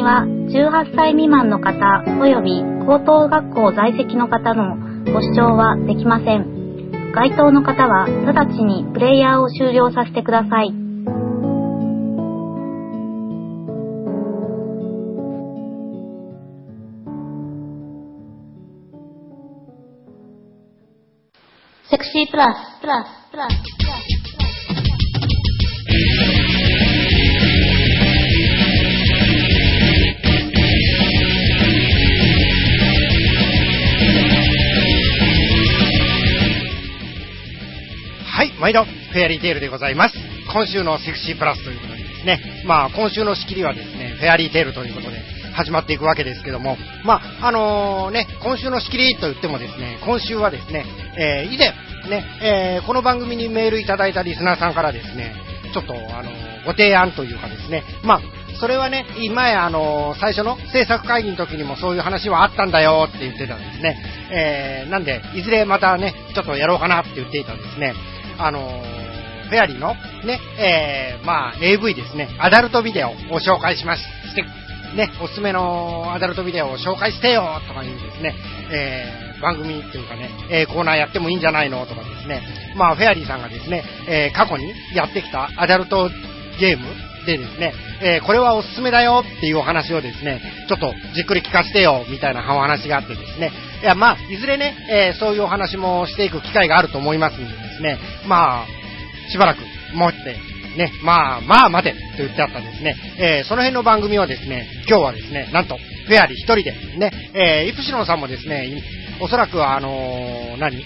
組は18歳未満の方及び高等学校在籍の方のご視聴はできません。該当の方は直ちにプレイヤーを終了させてください。セクシープラス、プラス、プラス、はい、毎度、フェアリーテールでございます。今週のセクシープラスということでですね、まあ、今週の仕切りはですね、フェアリーテールということで始まっていくわけですけども、まあ、あのね、今週の仕切りと言ってもですね、今週はですね、えー以前、ね、えーこの番組にメールいただいたリスナーさんからですね、ちょっと、あのご提案というかですね、まあ、それはね、前、あの最初の制作会議の時にもそういう話はあったんだよって言ってたんですね。えーなんで、いずれまたね、ちょっとやろうかなって言っていたんですね。あのフェアリーのね、えーまあ、AV ですね、アダルトビデオを紹介しましして、ね、おすすめのアダルトビデオを紹介してよとかいうですね、えー番組っていうかね、えーコーナーやってもいいんじゃないのとかですね、まあ、フェアリーさんがですね、えー過去にやってきたアダルトゲームでですね、えーこれはおすすめだよっていうお話をですね、ちょっとじっくり聞かせてよみたいなお話があってですね、いや、まあ、いずれね、えーそういうお話もしていく機会があると思いますんでですね、まあ、しばらく持って、ね、まあ、まあ待てと言ってあったんですね、えーその辺の番組をですね、今日はですね、なんと、フェアリー一人で、ね、えイプシロンさんもですね、おそらくはあの何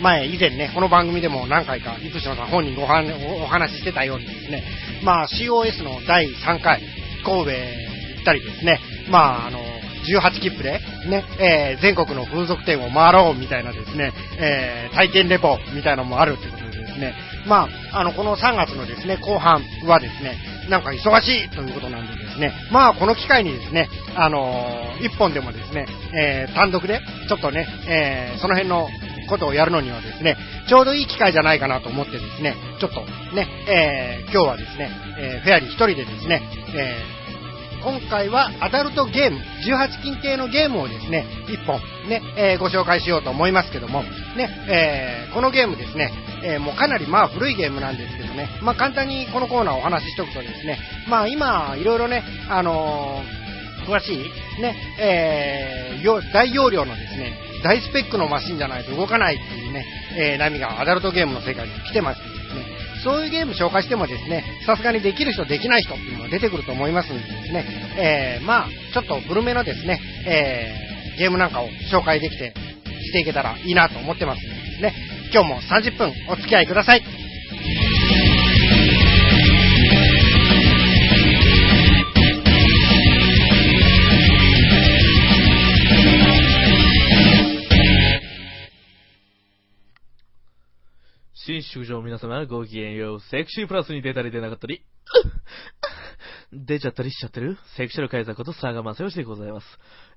前、以前ね、この番組でも何回か、イプシロンさん本人ごはんおお話ししてたようにですね、まあ、COS の第3回、神戸行ったりですね、まあ、あの18切符で、ね、えー全国の風俗店を回ろうみたいなですね、えー体験レポみたいなのもあるということでですね、まあ、あの、この3月のですね、後半はですね、なんか忙しいということなんでですね、まあ、この機会にですね、あのー一本でもですね、えー単独で、ちょっとね、えーその辺のことをやるのにはですね、ちょうどいい機会じゃないかなと思ってですね、ちょっとね、えー今日はですね、えーフェアリー一人でですね、え今回はアダルトゲーム、18禁系のゲームをですね、1本ね、えーご紹介しようと思いますけども、ね、えーこのゲームですね、えーもうかなりまあ古いゲームなんですけどね、まあ簡単にこのコーナーをお話ししておくとですね、まあ今、いろいろね、あの詳しい、ね、えー大容量のですね、大スペックのマシンじゃないと動かないっていうね、えー波がアダルトゲームの世界に来てますんですね、そういうゲーム紹介してもですね、さすがにできる人、できない人っていうのが出てくると思いますんでですね、えーまあ、ちょっと古めのですね、えーゲームなんかを紹介できて、していけたらいいなと思ってますんでですね、今日も30分お付き合いください。新宿場皆様ごきげんよう。セクシープラスに出たり出なかったり、出ちゃったりしちゃってるセクシャル改ざこと佐賀正義でございます。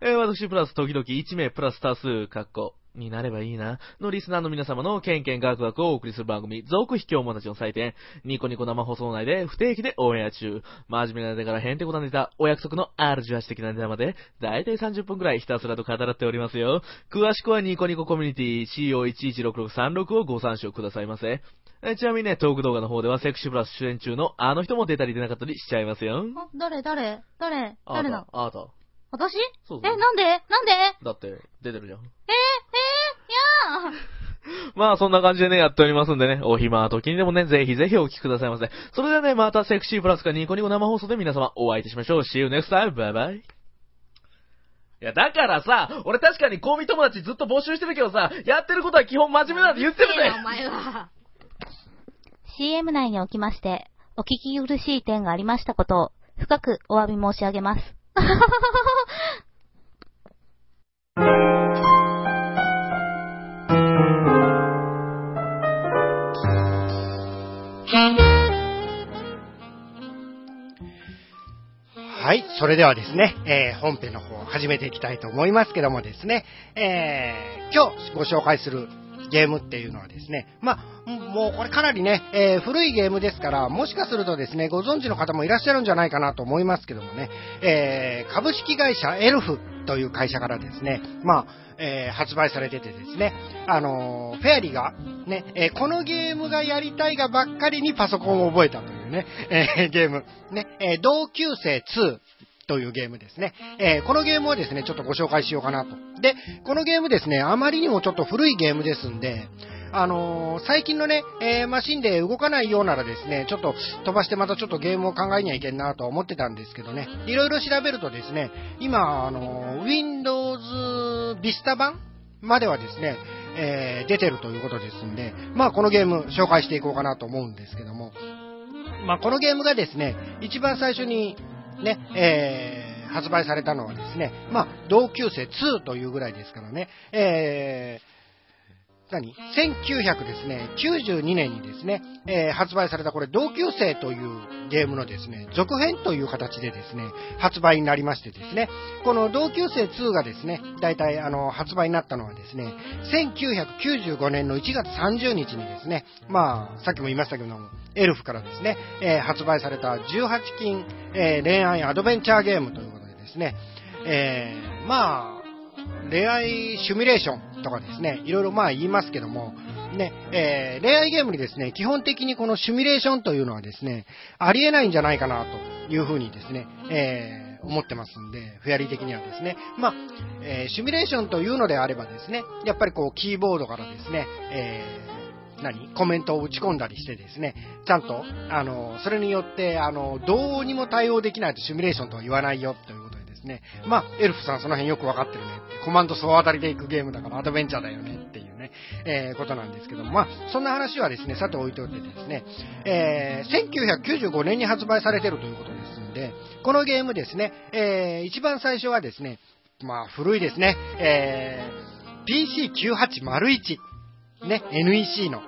えー私プラス時々1名プラス多数、かっこ、になればいいな、のリスナーの皆様のケンケンガクガクをお送りする番組、続秘境者たちの祭典、ニコニコ生放送内で不定期でオンエア中、真面目なネタからヘンテコなネタ、お約束の R18 的なネタまで、だいたい30分くらいひたすらと語らっておりますよ。詳しくはニコニココミュニティ CO116636 をご参照くださいませ。えちなみにね、トーク動画の方ではセクシープラス出演中のあの人も出たり出なかったりしちゃいますよ。あ、誰誰誰誰だあなた。私？そうそうえ、なんで？なんで？えだって、出てるじゃん。ー、えー？まあ、そんな感じでね、やっておりますんでね、お暇な時にでもね、ぜひぜひお聞きくださいませ。それではね、またセクシープラスかニコニコ生放送で皆様お会いいたしましょう。See you next time! バイバイ。いや、だからさ、俺確かにコミ友達ずっと募集してるけどさ、やってることは基本真面目なんて言ってるぜお前は。CM 内におきまして、お聞き苦しい点がありましたことを、深くお詫び申し上げます。はい、それではですね、えー本編の方を始めていきたいと思いますけどもですね、えー今日ご紹介するゲームっていうのはですね、まあ、もうこれかなりね、えー、古いゲームですから、もしかするとですね、ご存知の方もいらっしゃるんじゃないかなと思いますけどもね、えー、株式会社エルフという会社からですね、まあ、えー、発売されててですね、あの、フェアリーが、ね、え、このゲームがやりたいがばっかりにパソコンを覚えたというね、えゲーム、ね、え同級生2というゲームですね。えー、このゲームをですね、ちょっとご紹介しようかなと。で、このゲームですね、あまりにもちょっと古いゲームですんで、あのー、最近のね、えー、マシンで動かないようならですね、ちょっと飛ばしてまたちょっとゲームを考えにはいけんなと思ってたんですけどね、いろいろ調べるとですね、今、あの、Windows Vista 版まではですね、え、出てるということですんで、まあこのゲーム紹介していこうかなと思うんですけども、まあこのゲームがですね、一番最初にね、えー、発売されたのはですね、まあ同級生2というぐらいですからね、えー、何 ?1900 ですね、92年にですね、えー、発売されたこれ同級生というゲームのですね、続編という形でですね、発売になりましてですね、この同級生2がですね、大体あの、発売になったのはですね、1995年の1月30日にですね、まあ、さっきも言いましたけども、エルフからですね、えー、発売された18金、えー、恋愛アドベンチャーゲームということでですね、えー、まあ、恋愛シミュレーションとかですね、いろいろまあ言いますけども、ね、えー、恋愛ゲームにですね、基本的にこのシミュレーションというのはですね、ありえないんじゃないかなというふうにですね、えー、思ってますんで、フェアリー的にはですね、まあ、えー、シミュレーションというのであればですね、やっぱりこう、キーボードからですね、えー、何？コメントを打ち込んだりしてですね、ちゃんと、あの、それによって、あの、どうにも対応できないとシミュレーションとは言わないよというですね。まあ、エルフさんその辺よくわかってるね。って、コマンド総当たりでいくゲームだからアドベンチャーだよね。っていうね、えー、ことなんですけども、まあ、そんな話はですね、さて置いておいてですね、えー、1995年に発売されてるということですんで、このゲームですね、えー、一番最初はですね、まあ、古いですね、えー、PC9801、ね、NEC の、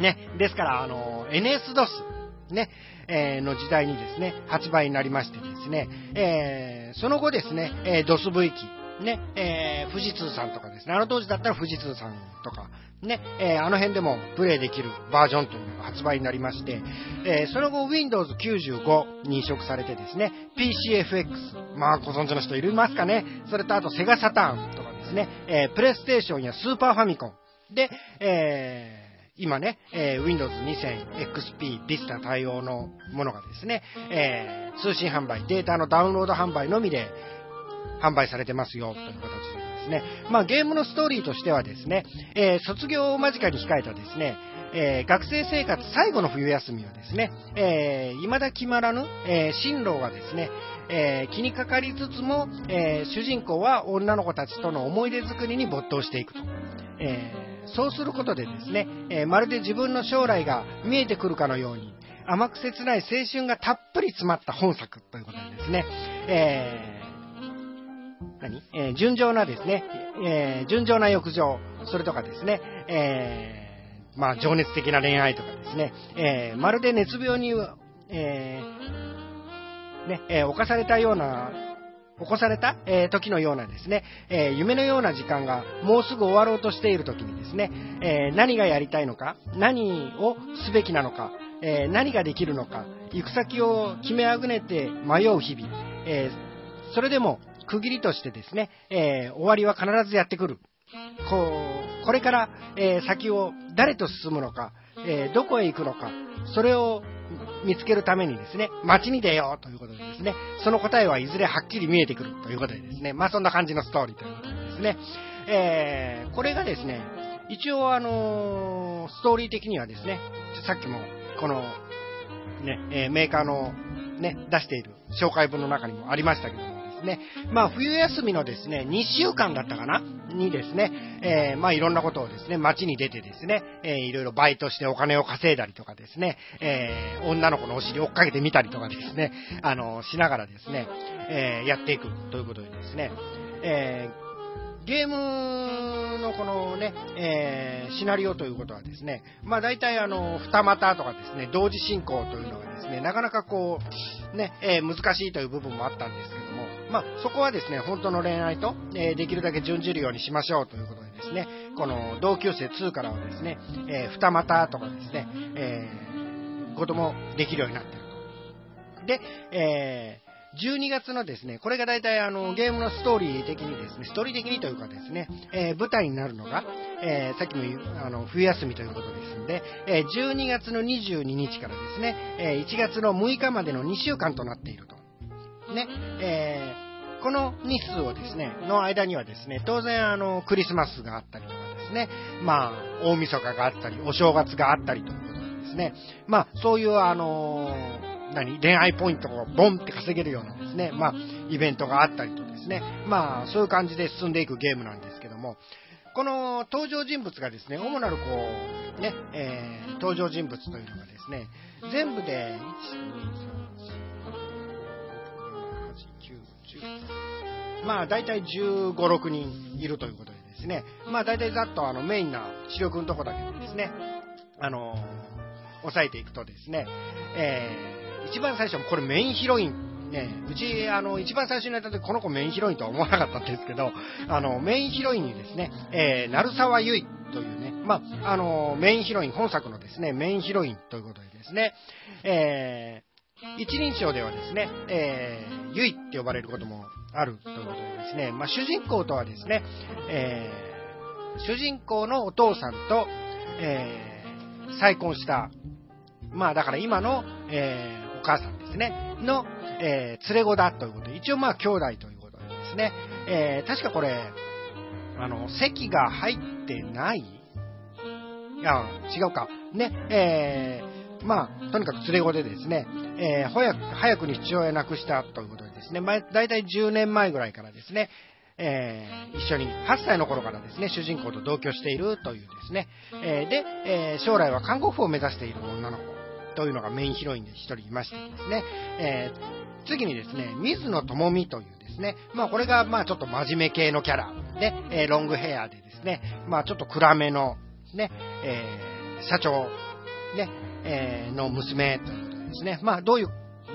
ね、ですから、あの、NS-DOS、ね、えー、の時代にですね、発売になりましてですね、えー、その後ですね、えー、ドス V 機、ね、えー、富士通さんとかです。ね、あの当時だったら富士通さんとか、ね、えー、あの辺でもプレイできるバージョンというのが発売になりまして、えー、その後 Windows 95に移植されてですね、PCFX、まあご存知の人いるますかね、それとあとセガサターンとかですね、えー、プレイステーションやスーパーファミコン。で、えー、今ね、えー、Windows 2000 XP Vista 対応のものがですね、えー、通信販売、データのダウンロード販売のみで販売されてますよという形でですね、まあ、ゲームのストーリーとしてはですね、えー、卒業を間近に控えたですね、えー、学生生活最後の冬休みはですね、えー、未だ決まらぬ、えー、進路がですね、えー、気にかかりつつも、えー、主人公は女の子たちとの思い出作りに没頭していくと。えそうすることでですね、え、まるで自分の将来が見えてくるかのように、甘く切ない青春がたっぷり詰まった本作ということでですね、えー、何？えー、純情なですね、えー、純情な浴場、それとかですね、えー、まあ、情熱的な恋愛とかですね、えー、まるで熱病に、えー、ね、えー、侵されたような起こされた、え、時のようなですね、え、夢のような時間がもうすぐ終わろうとしている時にですね、え、何がやりたいのか、何をすべきなのか、え何ができるのか、行く先を決めあぐねて迷う日々、えそれでも区切りとしてですね、え終わりは必ずやってくる。こう、これから、え先を誰と進むのか、えどこへ行くのか、それを見つけるためにですね、街に出ようということでですね、その答えはいずれはっきり見えてくるということでですね、まあそんな感じのストーリーということでですね、えー、これがですね、一応あのー、ストーリー的にはですね、さっきもこの、ね、え、メーカーのね、出している紹介文の中にもありましたけど、ですね、まあ、冬休みのですね、2週間だったかな？にですね、えー、まあ、いろんなことをですね、街に出てですね、えー、いろいろバイトしてお金を稼いだりとかですね、えー、女の子のお尻を追っかけてみたりとかですね、あの、しながらですね、えー、やっていくということでですね、えー、ゲームのこのね、えー、シナリオということはですね、まあ大体あの、二股とかですね、同時進行というのがですね、なかなかこう、ね、えー、難しいという部分もあったんですけど、まあ、そこはですね、本当の恋愛と、えー、できるだけ準じるようにしましょうということでですね、この同級生2からはですね、えー、二股とかですね、えー、こともできるようになっていると。で、えー、12月のですね、これが大体あのゲームのストーリー的にですね、ストーリー的にというかですね、えー、舞台になるのが、えー、さっきも言う、あの、冬休みということですんで、えー、12月の22日からですね、えー、1月の6日までの2週間となっていると。ね、えー、この日数をですね、の間にはですね、当然あの、クリスマスがあったりとかですね、まあ、大晦日があったり、お正月があったりということでですね、まあ、そういうあの何恋愛ポイントをボンって稼げるようなですね、まあ、イベントがあったりとですね、まあ、そういう感じで進んでいくゲームなんですけども、この登場人物がですね、主なるこう、ね、えー、登場人物というのがですね、全部で、1、2、3、まあ大体15、6人いるということでですね、まあ大体ざっとあのメインな主力のとこだけでですね、あのー、抑えていくとですね、えー、一番最初、これメインヒロイン、ね、うち、あの、一番最初にやった時、この子メインヒロインとは思わなかったんですけど、あの、メインヒロインにですね、えー、鳴沢優衣というね、まあ、あの、メインヒロイン、本作のですね、メインヒロインということでですね、えー、一人称ではですね、えー、ゆいって呼ばれることもあるということでですね、まあ、主人公とはですね、えー、主人公のお父さんと、えー、再婚した、まあだから今の、えー、お母さんですね、の、えー、連れ子だということで、一応まあ兄弟ということでですね、えー、確かこれ、あの、席が入ってない？いや、違うか。ね、えー、まあ、とにかく連れ子でですね、えー、早く、早くに父親を亡くしたということでですね、だいたい10年前ぐらいからですね、えー、一緒に8歳の頃からですね、主人公と同居しているというですね、えー、で、えー、将来は看護婦を目指している女の子というのがメインヒロインで1人いましてですね、えー次にですね、水野智美というですね、まあこれがまあちょっと真面目系のキャラで、えロングヘアでですね、まあちょっと暗めのね、え社長、ね、えの娘ということでですね、まあどういう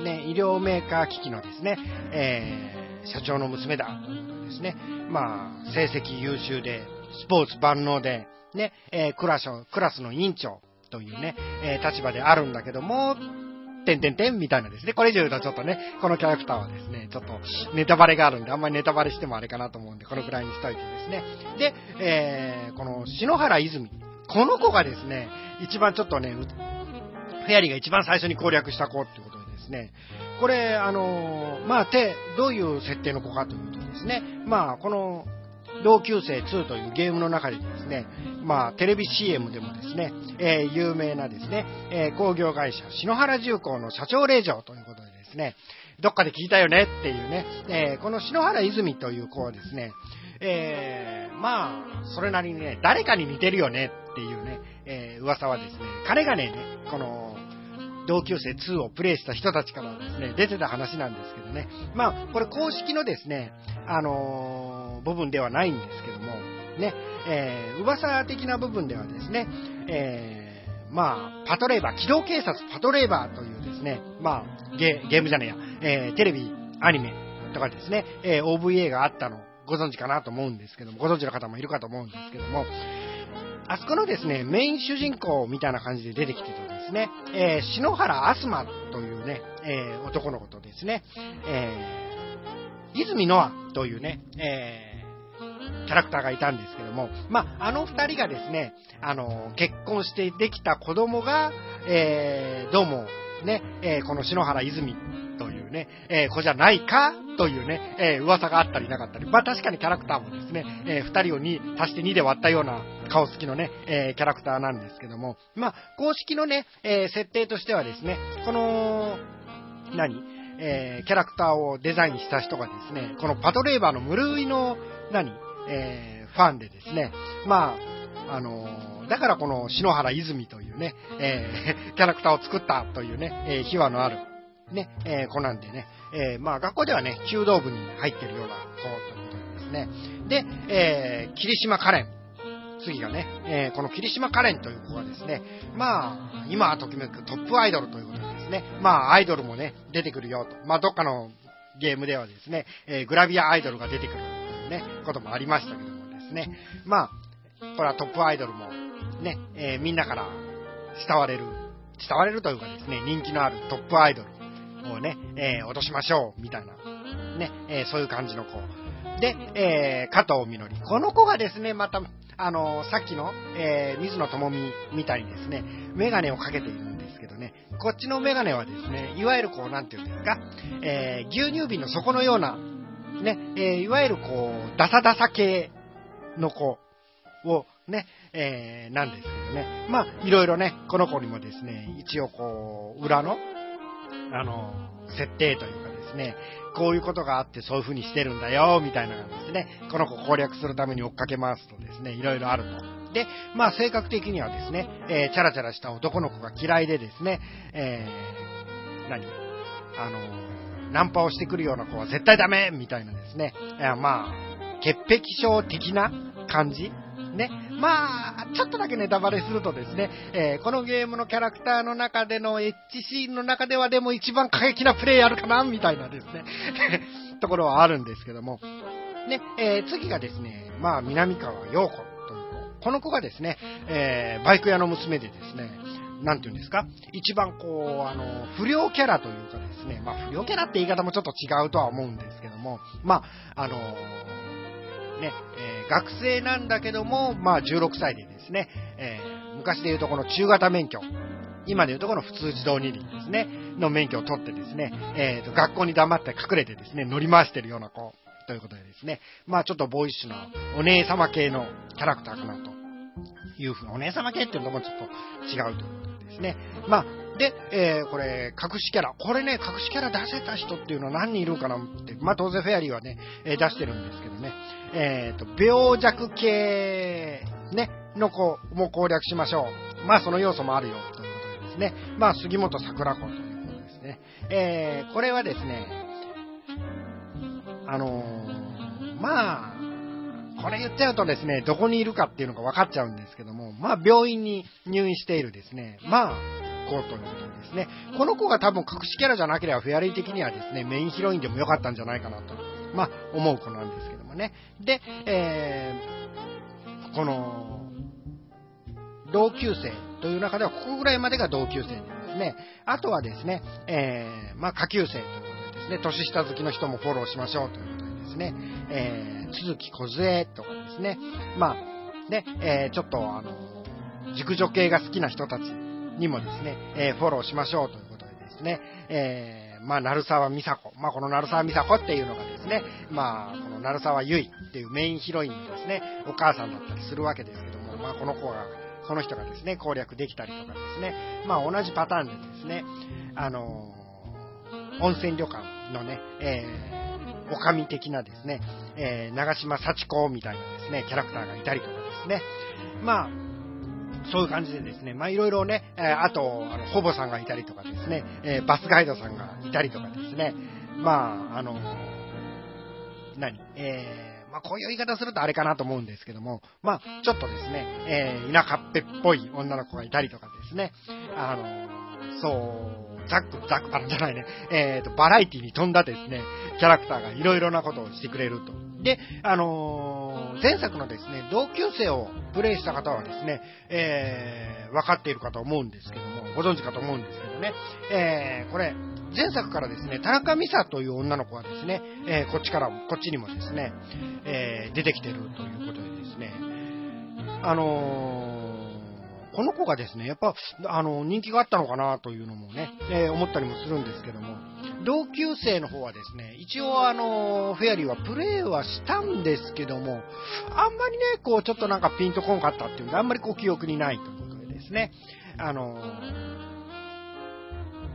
ね、医療メーカー機器のですね、えー、社長の娘だということですね。まあ、成績優秀で、スポーツ万能で、ね、えー、クラスクラスの委員長というね、えー、立場であるんだけども、てんてんてんみたいなですね。これ以上言うとちょっとね、このキャラクターはですね、ちょっとネタバレがあるんで、あんまりネタバレしてもあれかなと思うんで、このくらいにしといてですね。で、えー、この篠原泉。この子がですね、一番ちょっとね、フェアリーが一番最初に攻略した子ってことでですね、これ、あの、まあ、て、どういう設定の子かというとですね、まあ、この、同級生2というゲームの中でですね、まあ、テレビ CM でもですね、えー、有名なですね、えー、工業会社、篠原重工の社長令嬢ということでですね、どっかで聞いたよねっていうね、えー、この篠原泉という子はですね、えー、まあ、それなりにね、誰かに似てるよねっていうね、えー、噂はですね、彼がね、この、同級生2をプレイした人たちからですね、出てた話なんですけどね。まあ、これ公式のですね、あのー、部分ではないんですけども、ね、えー、噂的な部分ではですね、えー、まあ、パトレーバー、機動警察パトレーバーというですね、まあ、ゲゲームじゃねえや、えー、テレビ、アニメとかですね、えー、OVA があったのご存知かなと思うんですけども、ご存知の方もいるかと思うんですけども、あそこのですね、メイン主人公みたいな感じで出てきてたんですね、えー、篠原あすまというね、えー、男の子とですね、えー、泉ノアというね、えー、キャラクターがいたんですけども、まあ、あの二人がですね、あの、結婚してできた子供が、えー、どうも、ね、えー、この篠原泉いうね、えー、子じゃないかというね、えー、噂があったりなかったり、まあ確かにキャラクターもですね、えー、2人を2、足して2で割ったような顔つきのね、え、キャラクターなんですけども、まあ公式のね、え、設定としてはですね、この、何え、キャラクターをデザインした人がですね、このパトレーバーの無類の、何え、ファンでですね、まあ、あの、だからこの篠原泉というね、えー、キャラクターを作ったというね、えー、秘話のある、ね、えー、子なんでね、えー、まあ学校ではね、弓道部に入ってるような子ということですね。で、えー、霧島カレン。次がね、えー、この霧島カレンという子がですね、まあ、今はときめくトップアイドルということでですね、まあアイドルもね、出てくるよと。まあどっかのゲームではですね、えーグラビアアイドルが出てくるというね、こともありましたけどもですね。まあ、これはトップアイドルも、ね、えーみんなから慕われる、慕われるというかですね、人気のあるトップアイドルをね、えー落としましょう、みたいな、ね、えーそういう感じの子。で、えー加藤みのり。この子がですね、また、あのさっきの、えー水野智美みたいにですね、メガネをかけているんですけどね、こっちのメガネはですね、いわゆるこう、なんていうんですか、えー牛乳瓶の底のような、ね、えーいわゆるこう、ダサダサ系の子をね、えーなんですけどね、まあ、いろいろね、この子にもですね、一応こう、裏の、あの、設定というかですね、こういうことがあってそういう風にしてるんだよ、みたいなのがですね、この子攻略するために追っかけ回すとですね、いろいろあると。で、まあ性格的にはですね、えーチャラチャラした男の子が嫌いでですね、えー何？あの、ナンパをしてくるような子は絶対ダメみたいなですね、いやまあ、潔癖症的な感じね。まあ、ちょっとだけネタバレするとですね、えーこのゲームのキャラクターの中でのエッジシーンの中ではでも一番過激なプレイやるかなみたいなですね、ところはあるんですけども。ね、えー次がですね、まあ、南川陽子という子。この子がですね、えーバイク屋の娘でですね、なんていうんですか一番こう、あの、不良キャラというかですね、まあ、不良キャラって言い方もちょっと違うとは思うんですけども、まあ、あのね、えー学生なんだけども、まあ、16歳でですね、えー昔で言うとこの中型免許、今で言うとこの普通自動二輪ですね、の免許を取ってですね、えーと、学校に黙って隠れてですね、乗り回してるような子、ということでですね、まあちょっとボーイッシュなお姉様系のキャラクターかなというふうな、お姉様系っていうのもちょっと違うということでですね。まあ、で、えーこれ、隠しキャラ。これね、隠しキャラ出せた人っていうのは何人いるかなって、まあ当然フェアリーはね、えー出してるんですけどね、えっ、と、病弱系、ね、の子も攻略しましょう。まあその要素もあるよ、ということですね。まあ杉本桜子ということですね。えーこれはですね、あのまあ、これ言っちゃうとですね、どこにいるかっていうのが分かっちゃうんですけども、まあ病院に入院しているですね、まあ、子ということですね、この子が多分隠しキャラじゃなければフェアリー的にはですね、メインヒロインでもよかったんじゃないかなと、まあ思う子なんですけどもね。で、えー、この、同級生という中では、ここぐらいまでが同級生でですね、あとはですね、えー、まあ下級生ということでですね、年下好きの人もフォローしましょうということでですね、えー、鈴木梢とかですね、まあ、ね、えー、ちょっとあの、熟女系が好きな人たちにもですね、えーフォローしましょうということでですね、えー、まあ、鳴沢美佐子。まあ、この鳴沢美佐子っていうのがですね、まあ、この鳴沢優衣っていうメインヒロインのですね、お母さんだったりするわけですけども、まあ、この子が、この人がですね、攻略できたりとかですね、まあ、同じパターンでですね、あのー温泉旅館のね、えー、おかみ的なですね、えー、長島幸子みたいなですね、キャラクターがいたりとかですね、まあ、そういう感じでですね、まあいろいろね、えあと、あの、ほぼさんがいたりとかですね、えバスガイドさんがいたりとかですね、まあ、あの、何えーまあこういう言い方するとあれかなと思うんですけども、まあちょっとですね、えー田舎っぺっぽい女の子がいたりとかですね、あの、そう、ザック、ザック、あのじゃないね、えーと、バラエティに富んだですね、キャラクターがいろいろなことをしてくれると。で、あの前作のですね、同級生をプレイした方はですね、えー、分かっているかと思うんですけども、ご存知かと思うんですけどね、えー、これ、前作からですね、田中美沙という女の子はですね、えーこっちから、こっちにもですね、えー出てきてるということでですね、あのーこの子がですね、やっぱ、あの、人気があったのかなというのもね、えー思ったりもするんですけども、同級生の方はですね、一応あの、フェアリーはプレイはしたんですけども、あんまりね、こう、ちょっとなんかピンとこんかったっていうか、あんまりこう、記憶にないということでですね、あの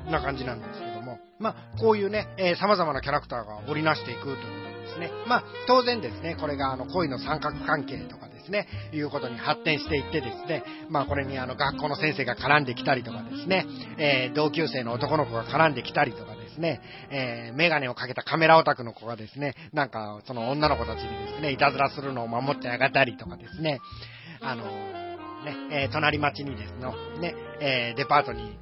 な感じなんですけども、まあ、こういうね、えー様々なキャラクターが織りなしていくということですね。まあ、当然ですね、これがあの、恋の三角関係とかですね、いうことに発展していってですね、まあ、これにあの、学校の先生が絡んできたりとかですね、えー同級生の男の子が絡んできたりとかですね、えーメガネをかけたカメラオタクの子がですね、なんか、その女の子たちにですね、いたずらするのを守ってあげたりとかですね、あのね、えー隣町にです、ね、えデパートに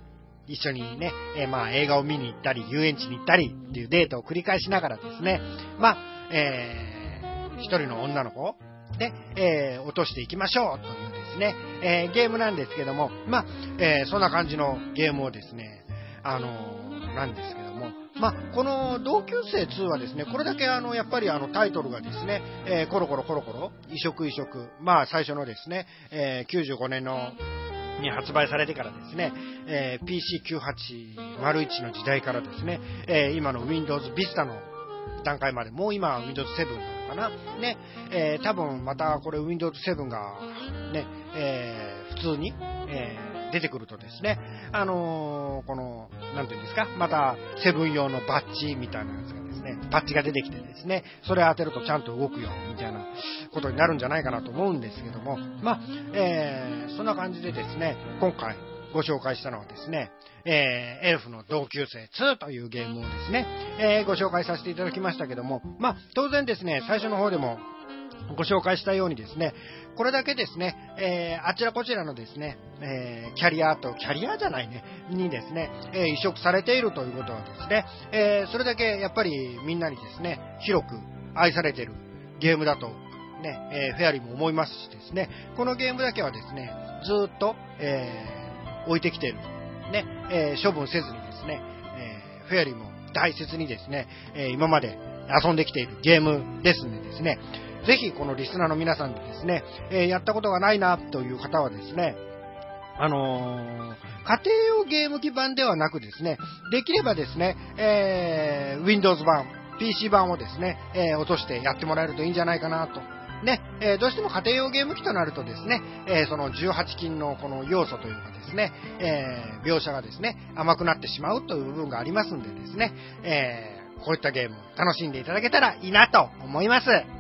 一緒にね、え、まあ映画を見に行ったり、遊園地に行ったりっていうデートを繰り返しながらですね、まあ、えー、一人の女の子で、えー、落としていきましょうというですね、えー、ゲームなんですけども、まあ、えー、そんな感じのゲームをですね、あの、なんですけども、まあ、この同級生2はですね、これだけあの、やっぱりあのタイトルがですね、え、コロコロコロコロ、移植移植、まあ最初のですね、え、95年のに発売されてからですね、え、PC9801 の時代からですね、え、今の Windows Vista の段階まで、もう今 Windows 7なのかな。ね、えー、多分またこれ Windows 7がね、えー、普通に、えー、出てくるとですね、あのー、この、なんていうんですか、また7用のバッジみたいなやつがですね、バッジが出てきてですね、それ当てるとちゃんと動くよ、みたいなことになるんじゃないかなと思うんですけども、まあ、えー、そんな感じでですね、今回ご紹介したのはですね、えー、エルフの同級生2というゲームをですね、えー、ご紹介させていただきましたけども、まあ、当然ですね、最初の方でもご紹介したようにですね、これだけですね、えー、あちらこちらのですね、えー、キャリアと、キャリアじゃないね、にですね、えー、移植されているということはですね、えそれだけやっぱりみんなにですね、広く愛されているゲームだと、ね、えフェアリーも思いますしですね、このゲームだけはですね、ずっと、え置いてきてる、ね、え処分せずにですね、えフェアリーも大切にですね、え今まで遊んできているゲームですのでですね、ぜひこのリスナーの皆さんでですね、えやったことがないなという方はですね、あの、家庭用ゲーム機版ではなくですね、できればですね、えー、Windows 版、PC 版をですね、え、落としてやってもらえるといいんじゃないかなと。ね、えー、どうしても家庭用ゲーム機となるとですね、えー、その18金のこの要素というかですね、えー、描写がですね、甘くなってしまうという部分がありますんでですね、えこういったゲーム楽しんでいただけたらいいなと思います。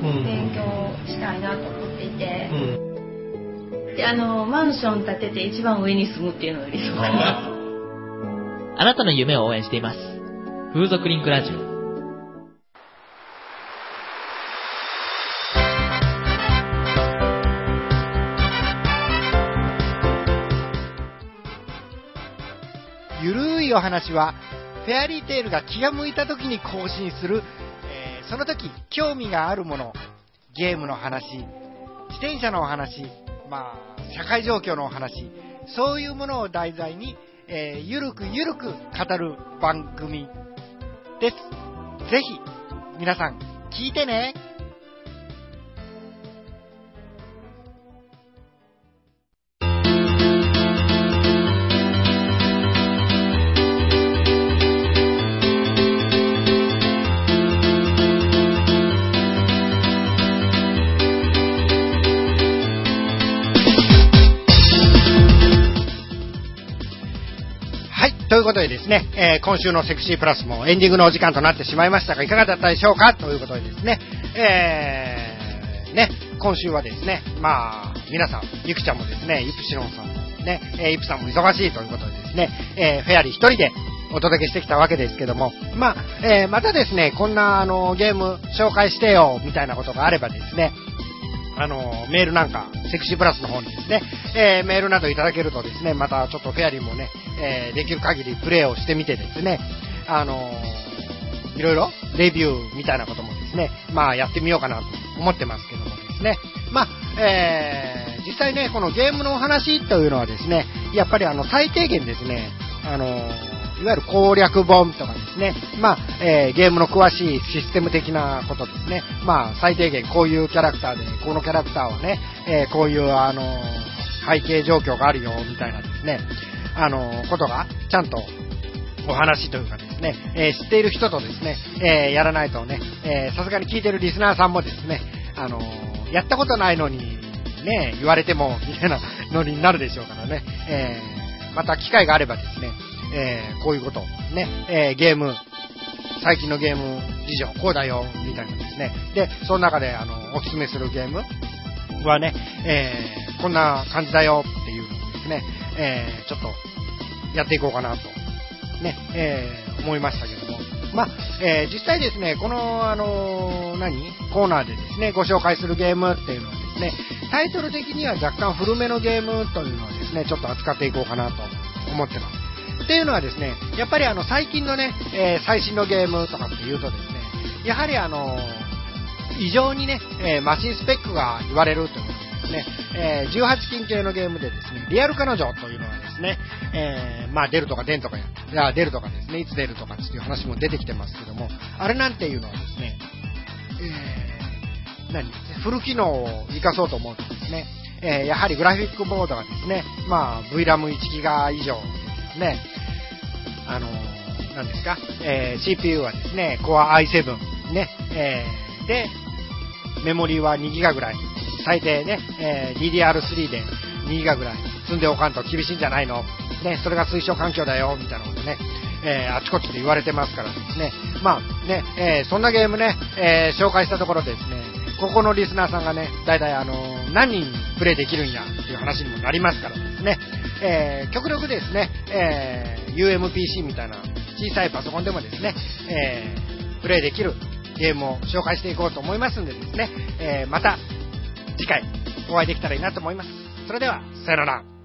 勉強したいなと思っていて、うん、であのマンション建てて一番上に住むっていうのが理想。かなあなたの夢を応援しています。風俗リンクラジオ。いお話は、フェアリーテールが気が向いた時に更新する、えー、その時興味があるもの、ゲームの話、自転車のお話、まあ、社会状況のお話、そういうものを題材に、えー、ゆるくゆるく語る番組です。ぜひ、皆さん、聞いてね。ことでですね、えー、今週のセクシープラスもエンディングのお時間となってしまいましたが、いかがだったでしょうか？ということでですね、えー、ね、今週はですね、まあ、皆さん、ゆきちゃんもですね、イプシロンさんもね、え、イプさんも忙しいということでですね、えー、フェアリー一人でお届けしてきたわけですけども、まあ、えー、またですね、こんなあのゲーム紹介してよ、みたいなことがあればですね、あの、メールなんか、セクシープラスの方にですね、えー、メールなどいただけるとですね、またちょっとフェアリーもね、えー、できる限りプレイをしてみてですね、あのいろいろレビューみたいなこともですね、まあやってみようかなと思ってますけどもですね、まあ、えー、実際ね、このゲームのお話というのはですね、やっぱりあの、最低限ですね、あのいわゆる攻略本とかですね、まあ、えー、ゲームの詳しいシステム的なことですね、まあ、最低限こういうキャラクターで、このキャラクターはね、えー、こういう、あの背景状況があるよ、みたいなですね、あのことが、ちゃんとお話というかですね、えー、知っている人とですね、えやらないとね、さすがに聞いてるリスナーさんもですね、あのやったことないのに、ね、言われても、みたいな、ノリになるでしょうからね。えー、また機会があればですね、えー、こういうこと、ね、えー、ゲーム、最近のゲーム事情、こうだよ、みたいなですね。で、その中で、あの、おすすめするゲームはね、えー、こんな感じだよっていうのをですね、えー、ちょっと、やっていこうかなと、ね、えー、思いましたけども。まあ、えー、実際ですね、この、あの何？コーナーでですね、ご紹介するゲームっていうのはですね、タイトル的には若干古めのゲームというのをですね、ちょっと扱っていこうかなと思ってます。っていうのはですね、やっぱりあの最近のね、えー、最新のゲームとかっていうとですね、やはりあの異常にね、えー、マシンスペックが言われるということですね、えー、18金系のゲームでですね、リアル彼女というのはですね、えー、まあ出るとか出んとかや、出るとかですね、いつ出るとかっていう話も出てきてますけども、あれなんていうのはですね、えー、何？フル機能を活かそうと思うとですね、え、やはりグラフィックボードがですね、まあ VRAM1 ギガ以上ね、あの何ですか、えー、CPU はですね、Core i7、ね、えー、で、メモリーは2ギガぐらい、最低ね、えー、DDR3 で2ギガぐらい。積んでおかんと厳しいんじゃないの？ね、それが推奨環境だよ、みたいなことね、えー、あちこちで言われてますからですね、まあね、えー、そんなゲームね、えー、紹介したところですね、ここのリスナーさんがね、だいたいあの何人プレイできるんやっていう話にもなりますからですね、えー、極力ですね、えー、UMPC みたいな小さいパソコンでもですね、えー、プレイできるゲームを紹介していこうと思いますんでですね、えー、また次回お会いできたらいいなと思います。それでは、さよなら。